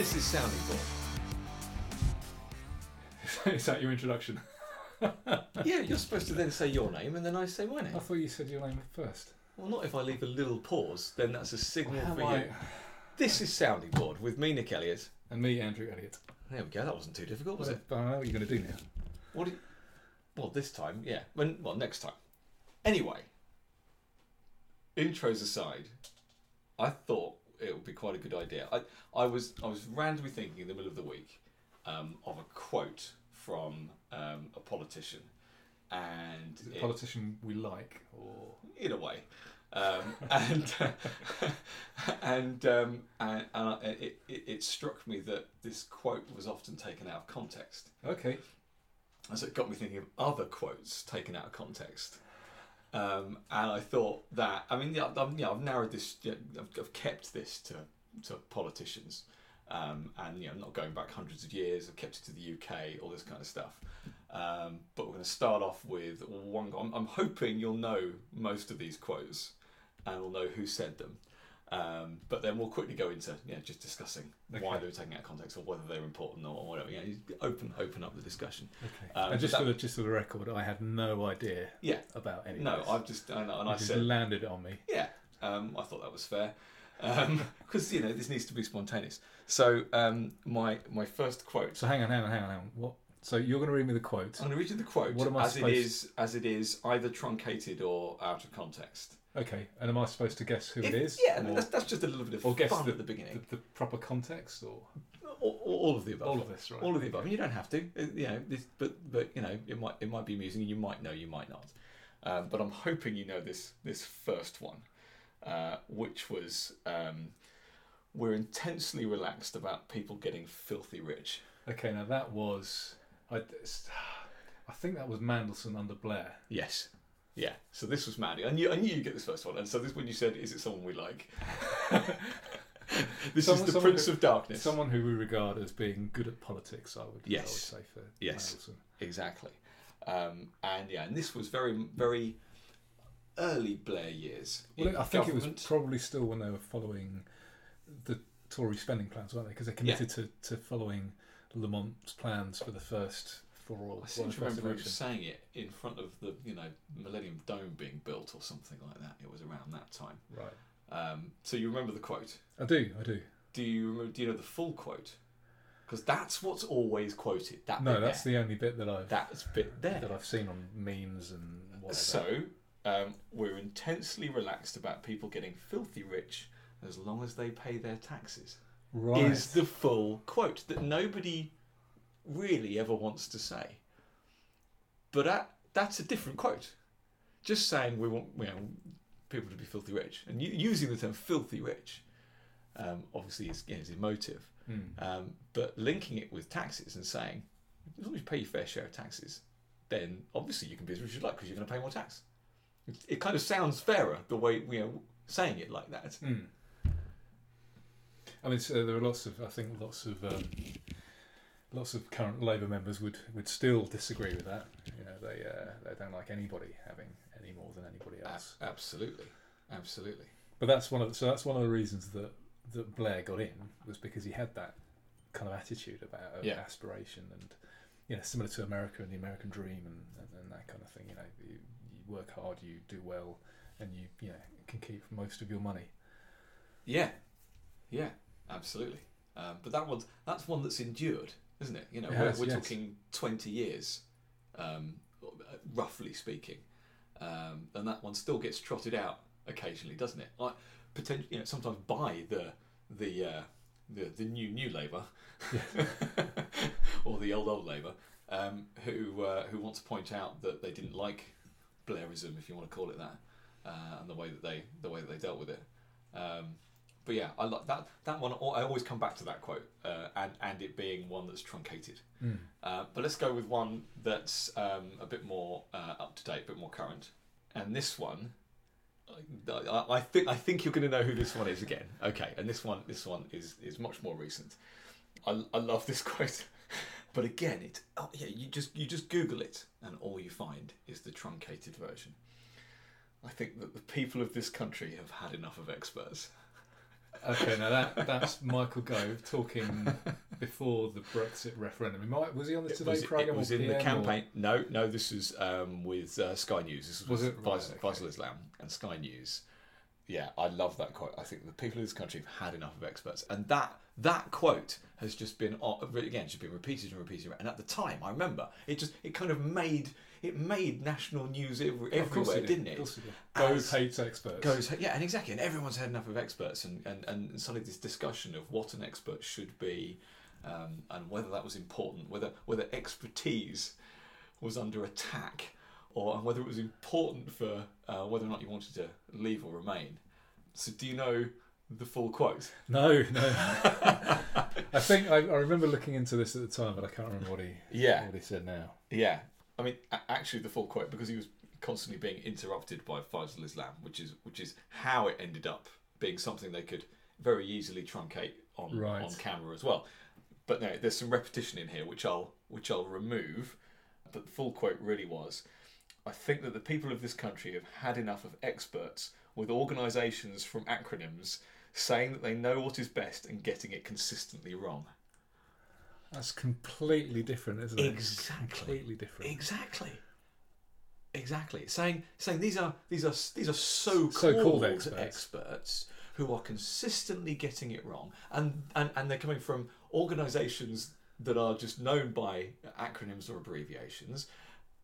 This is Sounding Board. Is that your introduction? Yeah, you're supposed to then say your name and then I say my name. I thought you said your name first. Well, not if I leave a little pause, then that's a signal How for am you. I- This is Sounding Board with me, Nick Elliott. And me, Andrew Elliott. There we go, that wasn't too difficult, was it? But I know what you're going to do now. What do you... Well, this time, yeah. When, well, next time. Anyway, intros aside, I thought it would be quite a good idea. I, I was I was randomly thinking in the middle of the week um, of a quote from um, a politician, and Is it a it- politician we like, or in a way. Um, and and um, and, and I, it, it, it struck me that this quote was often taken out of context. okay, And so it got me thinking of other quotes taken out of context. Um, and I thought that, I mean, yeah, I've, I've narrowed this, I've, I've kept this to, to politicians. Um, and, you know, not going back hundreds of years, I've kept it to the UK, all this kind of stuff. Um, but we're going to start off with one. I'm, I'm hoping you'll know most of these quotes and we'll know who said them. Um, but then we'll quickly go into yeah, just discussing why they were taken out of context or whether they're important or whatever. You open open up the discussion. okay. Um, and just but for the just for the record, I had no idea Yeah, about any. no. I've just I know, and I just said landed on me. yeah. Um, I thought that was fair because you know this needs to be spontaneous. So um, my my first quote. So hang on, hang on, hang on, hang on. What? So you're going to read me the quote? I'm going to read you the quote What am I as it supposed- is as it is either truncated or out of context. Okay, and am I supposed to guess who If- it is? Yeah, I mean, or, that's, that's just a little bit of or guess fun the, at the beginning. the, the proper context, or all, all- all of the above. all of this, right? all of the above. And you don't have to, uh, you know. This, but but you know, it might it might be amusing, and you might know, you might not. Um, but I'm hoping you know this this first one, uh, which was um, we're intensely relaxed about people getting filthy rich. Okay, now that was I. I think that was Mandelson under Blair. Yes. Yeah. So this was Mandy. I knew I knew you'd get this first one, and so this when you said, "Is it someone we like?" this Someone- is the Prince who- of Darkness. Someone who we regard as being good at politics, I would, I would say for Yes. Exactly. Um, and yeah, and this was very, very early Blair years. Well, I think it was probably still when they were following the Tory spending plans, weren't they? Because they committed to, to following Lamont's plans for the first for all. I seem to remember them saying it in front of the, you know, Millennium Dome being built or something like that. It was around that time. Right. Um, so you remember the quote? I do. I do. Do you remember, do you know the full quote? Because that's what's always quoted. That No, that's there. the only bit that I've that's bit there. that I've seen on memes and whatever. So, um, we're intensely relaxed about people getting filthy rich as long as they pay their taxes. right. Is the full quote that nobody really ever wants to say. But that, that's a different quote. Just saying we want you know, people to be filthy rich and using the term filthy rich um, obviously is, yeah, is emotive. Hmm. Um, but linking it with taxes and saying, as long as you pay your fair share of taxes, then obviously you can be as rich as you like because you're going to pay more tax. It, it kind of sounds fairer the way we are saying it like that. Hmm. I mean, so there are lots of. I think lots of. Um, lots of current Labour members would, would still disagree with that. You know, they uh, they don't like anybody having any more than anybody A- else. absolutely, absolutely. But that's one of the, so that's one of the reasons that that Blair got in was because he had that kind of attitude about of Yeah. aspiration and you know similar to America and the American dream and, and, and that kind of thing. You know, you, you work hard, you do well, and you you know can keep most of your money. Yeah, yeah, absolutely. Um, but that one's that's one that's endured, isn't it? You know, It we're, has, we're yes. talking twenty years, um, roughly speaking, um, and that one still gets trotted out occasionally, doesn't it? Like potentially, you know, sometimes by the the uh, the, the new new Labour or the old old Labour, um, who uh, who want to point out that they didn't like Blairism, if you want to call it that, uh, and the way that they the way that they dealt with it. Um, but yeah, I like that that one. I always come back to that quote, uh, and and it being one that's truncated. Uh, but let's go with one that's um, a bit more uh, up to date, a bit more current. And this one, I, I think I think you're going to know who this one is again. Okay, and this one this one is is much more recent. I, I love this quote, but again, it oh yeah, you just you just Google it, and all you find is the truncated version. I think that the people of this country have had enough of experts. Okay, now that that's Michael Gove talking before the Brexit referendum. Might, was he on the It Today was, it program? was or in the PM or- campaign. No, no, this is um, with uh, Sky News. This Was was it? Faisal, Right, okay. Islam and Sky News. Yeah, I love that quote. I think the people in this country have had enough of experts, and that that quote has just been uh, again just been repeated and repeated. And at the time, I remember it just it kind of made it made national news every, Of course everywhere, he did. didn't Of it? course did. Gove As- hates experts. goes yeah and exactly and everyone's had enough of experts and and, and suddenly this discussion of what an expert should be um, and whether that was important whether whether expertise was under attack or and whether it was important for uh, whether or not you wanted to leave or remain so do you know the full quote No, no. I think I, I remember looking into this at the time, but I can't remember what he yeah what he said now. yeah i mean actually the full quote because he was constantly being interrupted by Faisal Islam which is which is how it ended up being something they could very easily truncate on Right. on camera as well but no there's some repetition in here which I'll which I'll remove but the full quote really was I think that the people of this country have had enough of experts with organisations from acronyms saying that they know what is best and getting it consistently wrong That's completely different, isn't it? Exactly. Completely different. Exactly. Exactly. Saying saying these are these are these are so So-called called experts. experts. who are consistently getting it wrong, and and, and they're coming from organisations that are just known by acronyms or abbreviations,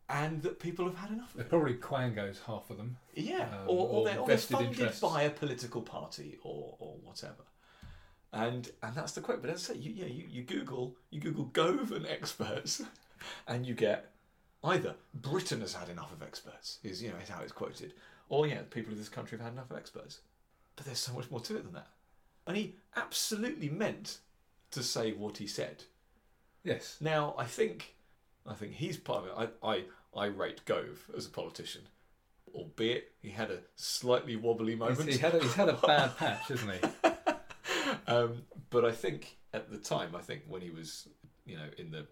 and that people have had enough of They're it. probably Quangos, half of them. Yeah, um, or, or, they're, or they're funded interests. by a political party or, or whatever. And and that's the quote. But as I say, you, yeah, you, you Google you Google Gove and experts, and you get either Britain has had enough of experts is you know is how it's quoted, or yeah, people of this country have had enough of experts. But there's so much more to it than that. And he absolutely meant to say what he said. Yes. Now I think I think he's part of it. I I, I rate Gove as a politician, albeit he had a slightly wobbly He's, moment. he had a, he's had a bad patch, hasn't he? um, but I think at the time, I think when he was you know in the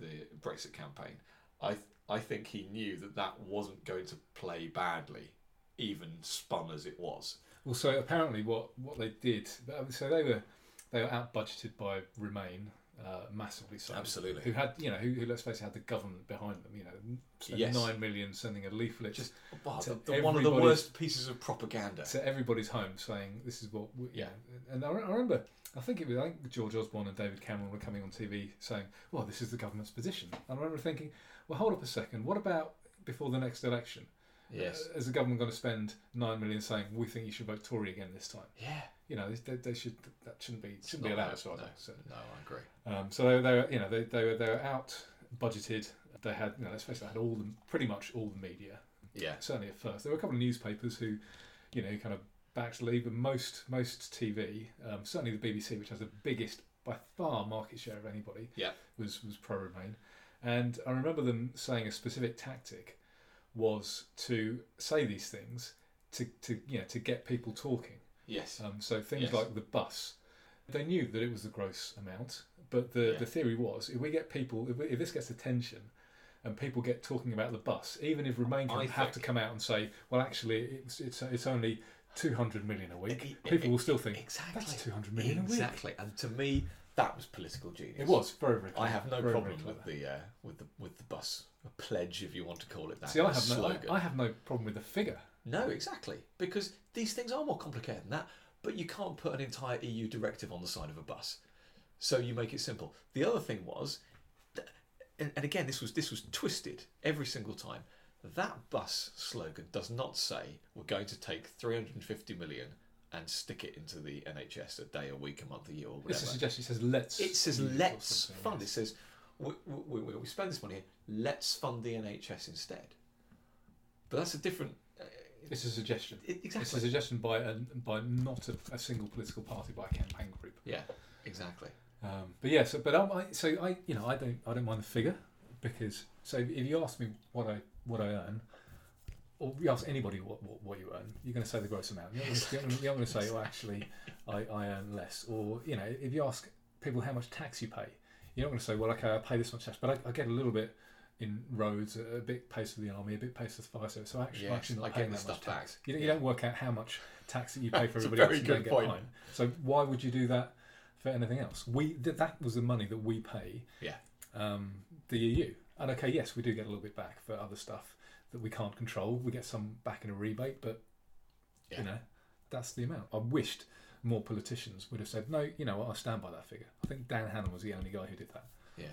the Brexit campaign, I I think he knew that that wasn't going to play badly, even spun as it was. Well, so apparently, what what they did, so they were they were out budgeted by Remain uh, massively. So Absolutely. who had you know who, who let's face it had the government behind them. You know, Yes. nine million sending a leaflet Just wow, the, the, one of the worst pieces of propaganda. to everybody's home saying this is what we, Yeah. yeah. And I, I remember, I think it was I think George Osborne and David Cameron were coming on TV saying, "Well, this is the government's position." And I remember thinking, "Well, hold up a second. What about before the next election? Yes. Uh, is the government going to spend nine million saying we think you should vote Tory again this time? Yeah. You know, they, they should that shouldn't be shouldn't be allowed. So no. So, No, I agree. um, so they, they were, you know, they, they were they were out budgeted. They had, you know, let's face it, they had all the pretty much all the media. Yeah. Certainly at first, there were a couple of newspapers who, you know, kind of backed Lee, but most most TV, um, certainly the BBC, which has the biggest by far market share of anybody, Yeah. was was pro Remain, and I remember them saying a specific tactic was to say these things to to you know to get people talking. Yes. Um, so things Yes. like the bus, they knew that it was the gross amount, but the, Yeah. the theory was if we get people, if, we, if this gets attention, and people get talking about the bus, even if Remain I have to come out and say, well, actually, it's it's, it's only two hundred million a week, people will still think Exactly. that's two hundred million a week. Exactly. And to me, that was political genius. It was very very. I have no very, very problem clever. with the uh, with the with the bus a pledge, if you want to call it that. See, I have no, slogan. I, I have no problem with the figure. No, exactly. Because these things are more complicated than that, but you can't put an entire EU directive on the side of a bus. So you make it simple. The other thing was, and, and again, this was this was twisted every single time. That bus slogan does not say we're going to take 350 million and stick it into the NHS a day, a week, a month, a year, or It's a suggestion. It says let's. It says let's fund. It says we, we, we, we spend this money here. Let's fund the NHS instead. But that's a different. It's a suggestion. it- It's a suggestion by a, by not a, a single political party, by a campaign group. Yeah, exactly. Um, but yeah, so but I, so I you know I don't I don't mind the figure because so if you ask me what I what I earn, or you ask anybody what, what, what you earn, you're going to say the gross amount. You're not gonna- you're not going to say, well, actually, I, I earn less. Or you know, if you ask people how much tax you pay, you're not going to say, well, okay, I pay this much tax, but I, I get a little bit in roads a bit pace of the army, a bit pace of the fire service. So actually, Yes, actually not like paying that the much stuff tax. back. You, don't- you Yeah. don't work out how much tax that you pay for everybody else very don't good get point. behind. So why would you do that for anything else? We that was the money that we pay. Yeah. Um, the EU. And okay, yes, we do get a little bit back for other stuff that we can't control. We get some back in a rebate, but Yeah. you know, that's the amount. I wished more politicians would have said, no, you know what, I stand by that figure. I think Dan Hannan was the only guy who did that. Yeah.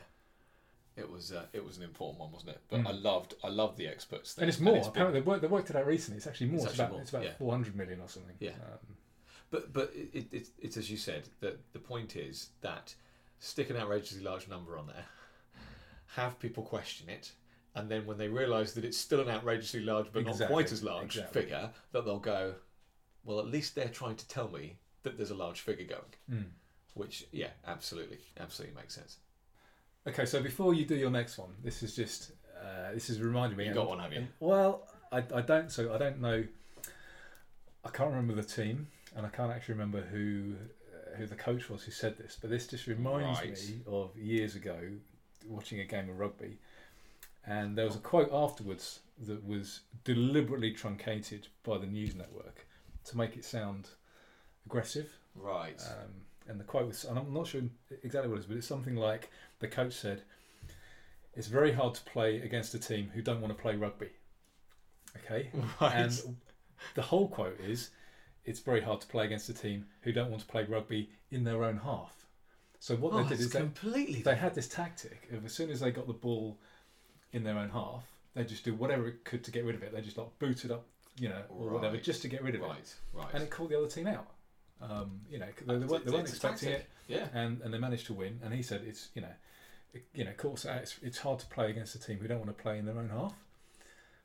It was uh, it was an important one, wasn't it? But Mm. I loved I loved the experts. Thing. And it's more. been- Apparently, they worked, they worked it out recently. It's actually more. It's It's, actually about more, it's about yeah. 400 million or something. Yeah. Um, But but it, it, it's it's as you said that the point is that stick an outrageously large number on there, have people question it, and then when they realise that it's still an outrageously large but not quite as large exactly. figure, that they'll go, well, at least they're trying to tell me that there's a large figure going. mm. Which yeah, absolutely, absolutely makes sense. Okay, so before you do your next one, this is just uh, this is reminding me. You got one, have you? well, I, I don't. So I don't know. I can't remember the team, and I can't actually remember who uh, who the coach was who said this. But this just reminds Right. me of years ago watching a game of rugby, and there was a quote afterwards that was deliberately truncated by the news network to make it sound aggressive. Right. Um, and the quote was, and I'm not sure exactly what it is, but it's something like the coach said, "It's very hard to play against a team who don't want to play rugby." Okay, right. and the whole quote is, "It's very hard to play against a team who don't want to play rugby in their own half." So what oh, they did is they, completely. they had this tactic of as soon as they got the ball in their own half, they just do whatever it could to get rid of it. They just like boot it up, you know, or whatever, just to get rid of it, right. Right. and it called the other team out. Um, you know, they, they, weren't, they weren't expecting tactic. it Yeah. and and they managed to win. And he said it's you know, it, you know, of course it's, it's hard to play against a team who don't want to play in their own half.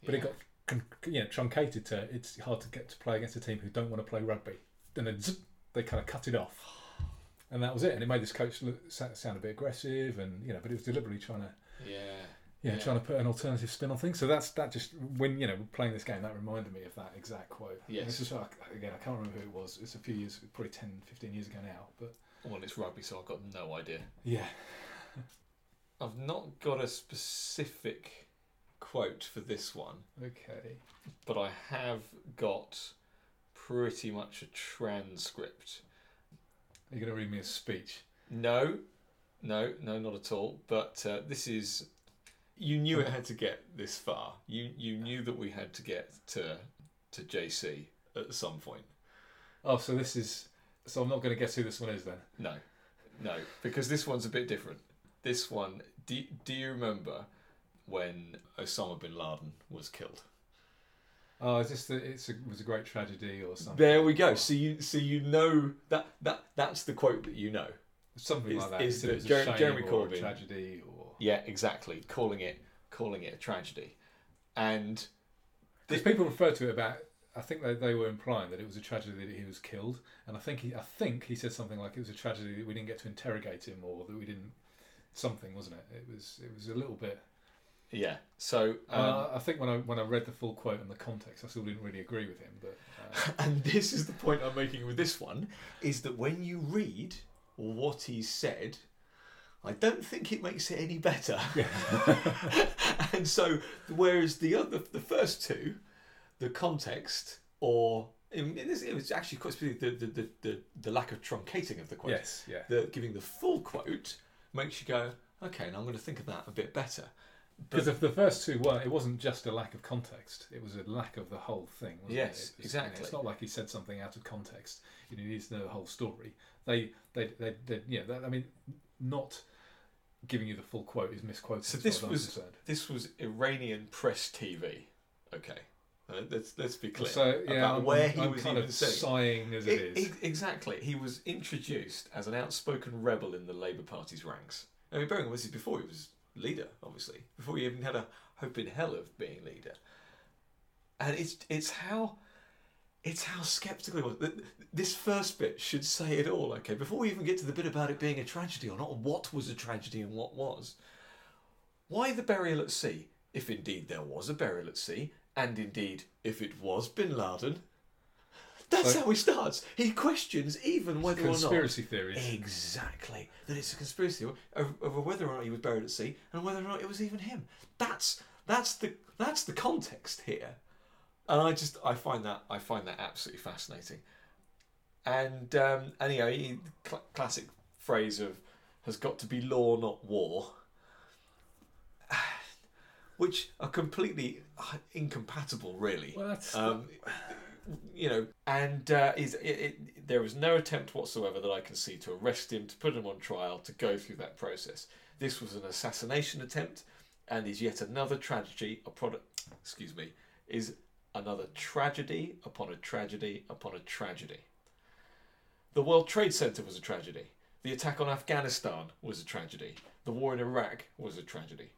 But it got con- you know truncated to it's hard to get to play against a team who don't want to play rugby. Then they, zip, they kind of cut it off, and that was it. And it made this coach look, sound a bit aggressive, and you know, but it was deliberately trying to Yeah. Yeah, Yeah. trying to put an alternative spin on things. So that's that just when you know playing this game that reminded me of that exact quote. Yes. It's just like again I can't remember who it was. It's a few years, probably 10, 15 years ago now. But Well, it's rugby, so I've got no idea. yeah, I've not got a specific quote for this one, okay. but I have got pretty much a transcript. Are you going to read me a speech? No, no, no, not at all. But uh, this is. You knew it uh-huh. had to get this far. You you knew that we had to get to to JC at some point. Oh, so this is. So I'm not going to guess who this one is then. No, no, because this one's a bit different. This one, do, do you remember when Osama bin Laden was killed? Oh, is this the? It's a, was a great tragedy or something? There we go. So you so you know that that that's the quote that you know. something is- like that. is that it was a shame Jeremy Corbyn- tragedy or Yeah, exactly. Calling it calling it a tragedy, and because people refer to it about. I think they, they were implying that it was a tragedy that he was killed, and I think he I think he said something like it was a tragedy that we didn't get to interrogate him or that we didn't something wasn't it? It was it was a little bit. yeah. So um, uh, I think when I when I read the full quote and the context, I still didn't really agree with him. But uh, and this is the point I'm making with this one is that when you read what he said, I don't think it makes it any better. and so, whereas the other, the first two, the context or in, in this, it was actually quite specific, the, the, the, the, lack of truncating of the quote, yes, yeah, the giving the full quote makes you go, okay, now I'm going to think of that a bit better. because if the first two weren't, it wasn't just a lack of context; it was a lack of the whole thing. Yes, it? It was- you know, exactly. it's not like he said something out of context. You know, he needs to know the whole story. They, they, they, they yeah. That, I mean, not giving you the full quote is misquoted. So this far as I'm was-. This was Iranian press TV. Okay, Uh, let's let's be clear So yeah, about I'm, where he I'm was kind even of saying. sighing as it E- is. exactly. He was introduced as an outspoken rebel in the Labour Party's ranks. I mean, bearing in mind this is before he was leader, obviously, before he even had a hope in hell of being leader. And it's it's how it's how sceptical he was. This first bit should say it all. Okay, before we even get to the bit about it being a tragedy or not, what was a tragedy and what was. Why the burial at sea, if indeed there was a burial at sea, and indeed if it was Bin Laden? That's So- how he starts. He questions even whether or not Conspiracy theories. Exactly. That it's a conspiracy over, over whether or not he was buried at sea and whether or not it was even him. That's that's the that's the context here. And I just I find that I find that absolutely fascinating. And um, and you know, he, cl- classic phrase of has got to be law not war. Which are completely uh, incompatible, really. Well, that's Um, you know, and uh, is it, it, there was no attempt whatsoever that I can see to arrest him, to put him on trial, to go through that process. This was an assassination attempt, and is yet another tragedy. A product, excuse me, is another tragedy upon a tragedy upon a tragedy. The World Trade Center was a tragedy. The attack on Afghanistan was a tragedy. The war in Iraq was a tragedy.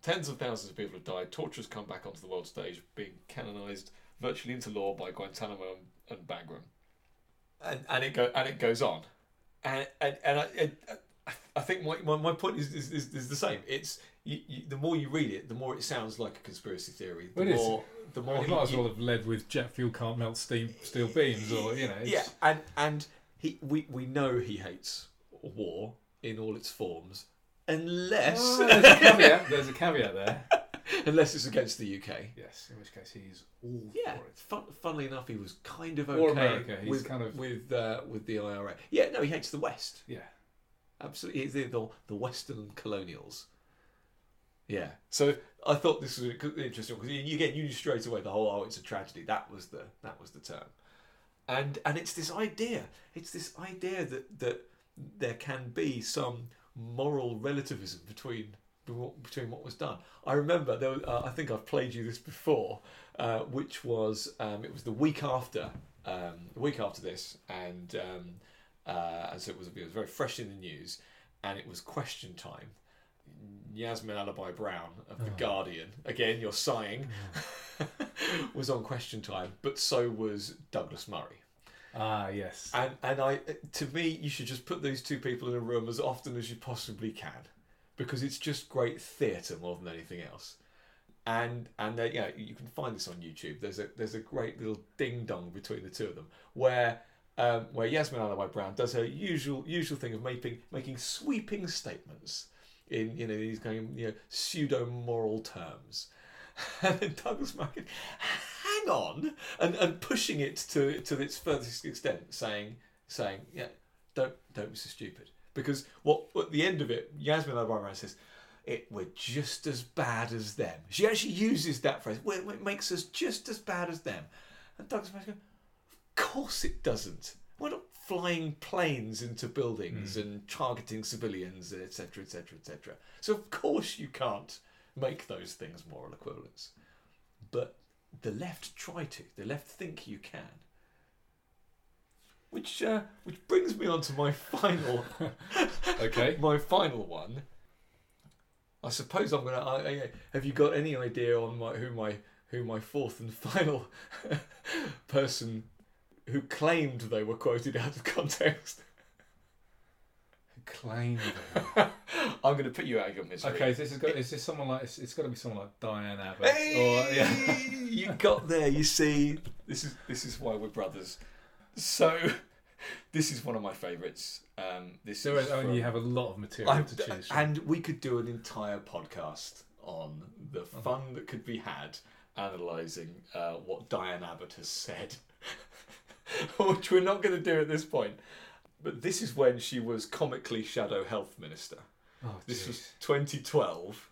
Tens of thousands of people have died. Torture has come back onto the world stage, being canonized virtually into law by Guantanamo and Bagram. And and it go and it goes on, and and, and I, I, I think my, my, my point is, is, is, the same. It's you, you, the more you read it, the more it sounds like a conspiracy theory. The Well, it more the more you he- might as well have led with jet fuel can't melt steam steel beams, or you know. It's, yeah, and and he we we know he hates war in all its forms, unless Oh, there's a caveat. There's a caveat there. unless it's against the UK. Yes, in which case he's all Yeah, for it. fun, funnily enough, he was kind of okay Or America, he's with kind of- with uh, with the IRA. Yeah, no, he hates the West. Yeah. Absolutely, he's the, the Western colonials. Yeah, so I thought this was interesting because you again you knew straight away the whole oh it's a tragedy that was the that was the term, and and it's this idea it's this idea that that there can be some moral relativism between between what was done. I remember there. Was, uh, I think I've played you this before, uh, which was um, it was the week after um, the week after this, and um, uh, and so it was it was very fresh in the news, and it was question time. Yasmin Alibhai-Brown of the Oh. Guardian, again you're sighing, was on question time, but so was Douglas Murray. Ah, yes. And and I, to me, you should just put these two people in a room as often as you possibly can, because it's just great theatre more than anything else. And and they, yeah, you can find this on YouTube. There's a there's a great little ding dong between the two of them where um, where Yasmin Alibhai-Brown does her usual usual thing of making making sweeping statements in you know these kind of you know pseudo moral terms, and then Douglas Murray, hang on, and and pushing it to to its furthest extent, saying saying yeah, don't don't be so stupid because what at the end of it, Yasmin Alibhai-Brown says. It, we're just as bad as them. She actually uses that phrase. "We're- It makes us just as bad as them. And Douglas goes, of course it doesn't. We're not flying planes into buildings and targeting civilians, etc., etc., etc. So of course you can't make those things moral equivalents. But the left try to. The left think you can. Which uh, which brings me on to my final Okay. my final one. I suppose I'm gonna. I, I, have you got any idea on my who my who my fourth and final person who claimed they were quoted out of context? Claim. I'm going to put you out of your misery. Okay, so this has got. Is this someone like? It's, it's got to be someone like Diane Abbott. Hey, Or yeah. you got there. You see, this is this is why we're brothers. So, this is one of my favourites. Um, this So is I you have a lot of material I'm- to choose from. and we could do an entire podcast on the fun that could be had analysing uh, what Diane Abbott has said, which we're not going to do at this point. But this is when she was comically shadow health minister. oh, This was 2012.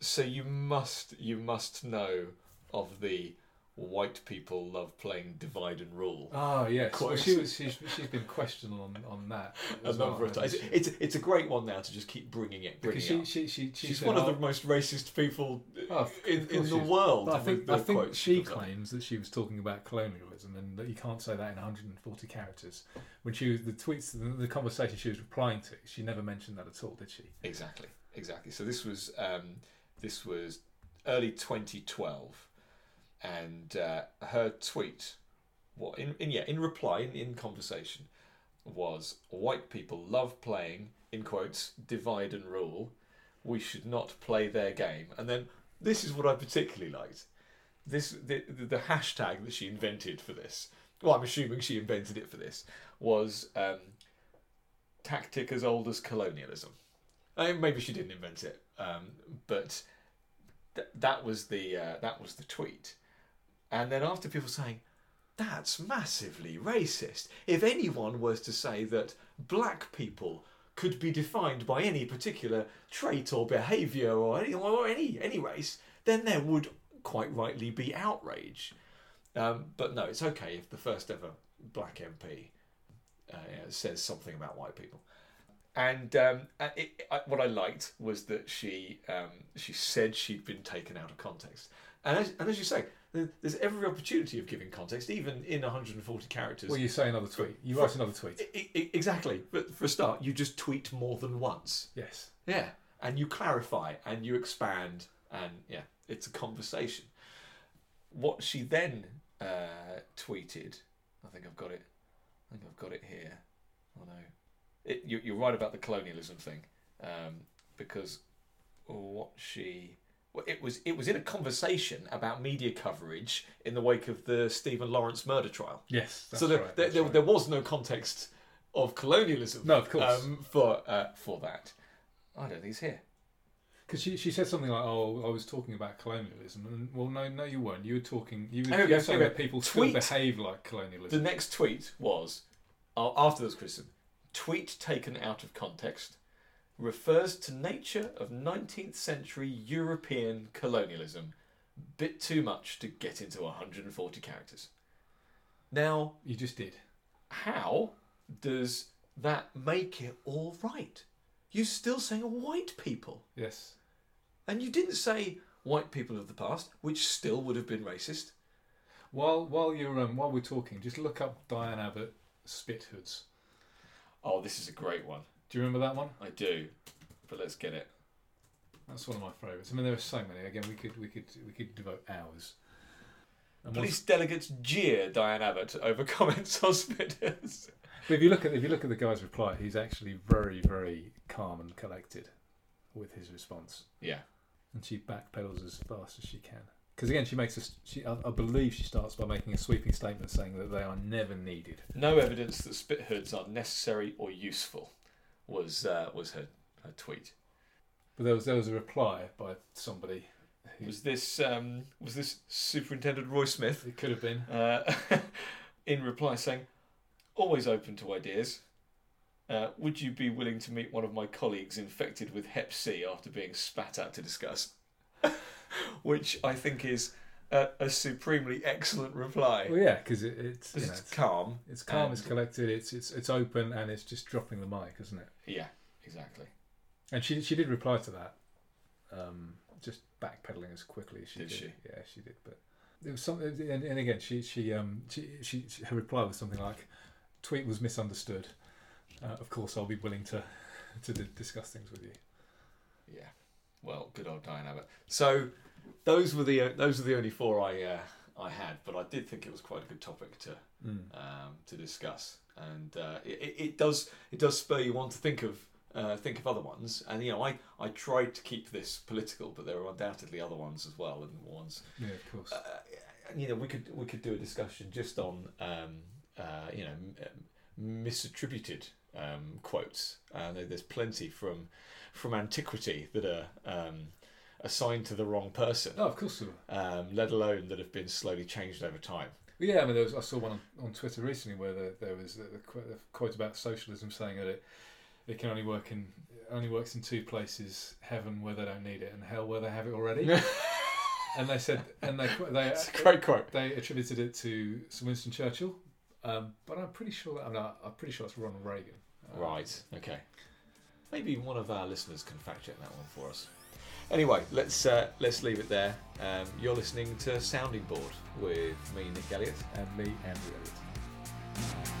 So you must you must know of the white people love playing divide and rule. Oh yes, well, she was. She's, she's been questioned on on that a number of times. It's, it's a great one now to just keep bringing it, bringing because it she, she she she She's one of "Oh, the most racist people Oh, in, in the world. But I think I think she claims that she was talking about colonialism and that you can't say that in 140 characters. When she was the tweets, the, the conversation she was replying to, she never mentioned that at all, did she? Exactly, exactly. So this was um, this was early 2012, and uh, her tweet, what in, in yeah in reply in, in conversation, was white people love playing in quotes divide and rule. We should not play their game. And then this is what I particularly liked. This the, the, the hashtag that she invented for this well, I'm assuming she invented it for this, was um, tactic as old as colonialism. I mean, maybe she didn't invent it, um, but th- that was the uh, that was the tweet. And then after people saying, "That's massively racist," if anyone was to say that black people could be defined by any particular trait or behaviour or any or any any race, then there would quite rightly be outrage. Um, but no, it's okay if the first ever black MP uh, says something about white people. And um, it, I, what I liked was that she um, she said she'd been taken out of context. And as, and as you say, there's every opportunity of giving context, even in 140 characters. Well, you say another tweet. You For- write another tweet. I- I- exactly. But for a start, you just tweet more than once. Yes. Yeah, and you clarify and you expand, and yeah, it's a conversation. What she then uh, tweeted, I think I've got it. I think I've got it here. Oh no, it, you, you're right about the colonialism thing, um, because what she. It was it was in a conversation about media coverage in the wake of the Stephen Lawrence murder trial. Yes. So there, right, there, there, right. there was no context of colonialism No, of course. um, for uh, for that. I don't think it's here. Because she, she said something like, "Oh, I was talking about colonialism," and well, no, no, you weren't. You were talking. You were, you were saying that people Tweet. still behave like colonialism. The next tweet was uh, after this criticism. Tweet taken out of context refers to nature of 19th century European colonialism. Bit too much to get into 140 characters. Now, you just did. how does that make it all right? You're still saying white people. Yes. And you didn't say white people of the past, which still would have been racist. While while you're um, while we're talking, just look up Diane Abbott spit hoods. Oh, this is a great one. Do you remember that one? I do. But let's get it. That's one of my favourites. I mean, there are so many. Again, we could we could we could devote hours. And Police delegates jeer Diane Abbott over comments on Spitters. But if you look at if you look at the guy's reply, he's actually very very calm and collected with his response, Yeah. and she backpedals as fast as she can. Because again, she makes a she I, I believe she starts by making a sweeping statement saying that they are never needed. No evidence that spit hoods are necessary or useful was uh, was her, her tweet. But there was there was a reply by somebody. Who, Was this um, was this Superintendent Roy Smith it could have been. uh, in reply saying, "Always open to ideas. Uh, would you be willing to meet one of my colleagues infected with Hep C after being spat at to discuss?" Which I think is a, a supremely excellent reply. Well, yeah, because it, it's you know, it's, calm. it's calm, it's collected, it's it's it's open, and it's just dropping the mic, isn't it? Yeah, exactly. And she she did reply to that, um, just backpedaling as quickly as she Did did. she? Yeah, she did. But there was something, and, and again, she she um she, she she her reply was something like, "Tweet was misunderstood. Uh, of course, I'll be willing to to d- discuss things with you." Yeah. Well, good old Diane Abbott. So those were the those were the only four I uh, I had, but I did think it was quite a good topic to um, to discuss, and uh, it, it- does it does spur you on to think of uh, think of other ones. And you know, I I tried to keep this political, but there are undoubtedly other ones as well, and ones Yeah, of course. uh, you know we could we could do a discussion just on um, uh, you know m- misattributed um, quotes. Uh, there's plenty from from antiquity that are um, assigned to the wrong person, oh, of course. there were. um, let alone that have been slowly changed over time. Yeah, I mean, there was, I saw one on, on Twitter recently where there, there was a, a quote about socialism saying that it it can only work in only works in two places: heaven where they don't need it, and hell where they have it already. and they said, and they they It's a great quote. they attributed it to Sir Winston Churchill, um, but I'm pretty sure I'm not, I'm pretty sure it's Ronald Reagan. Um, Right. Okay. Maybe one of our listeners can fact check that one for us. Anyway, let's uh, let's leave it there. Um, you're listening to Sounding Board with me, Nick Elliott, and me, Andrew Elliott.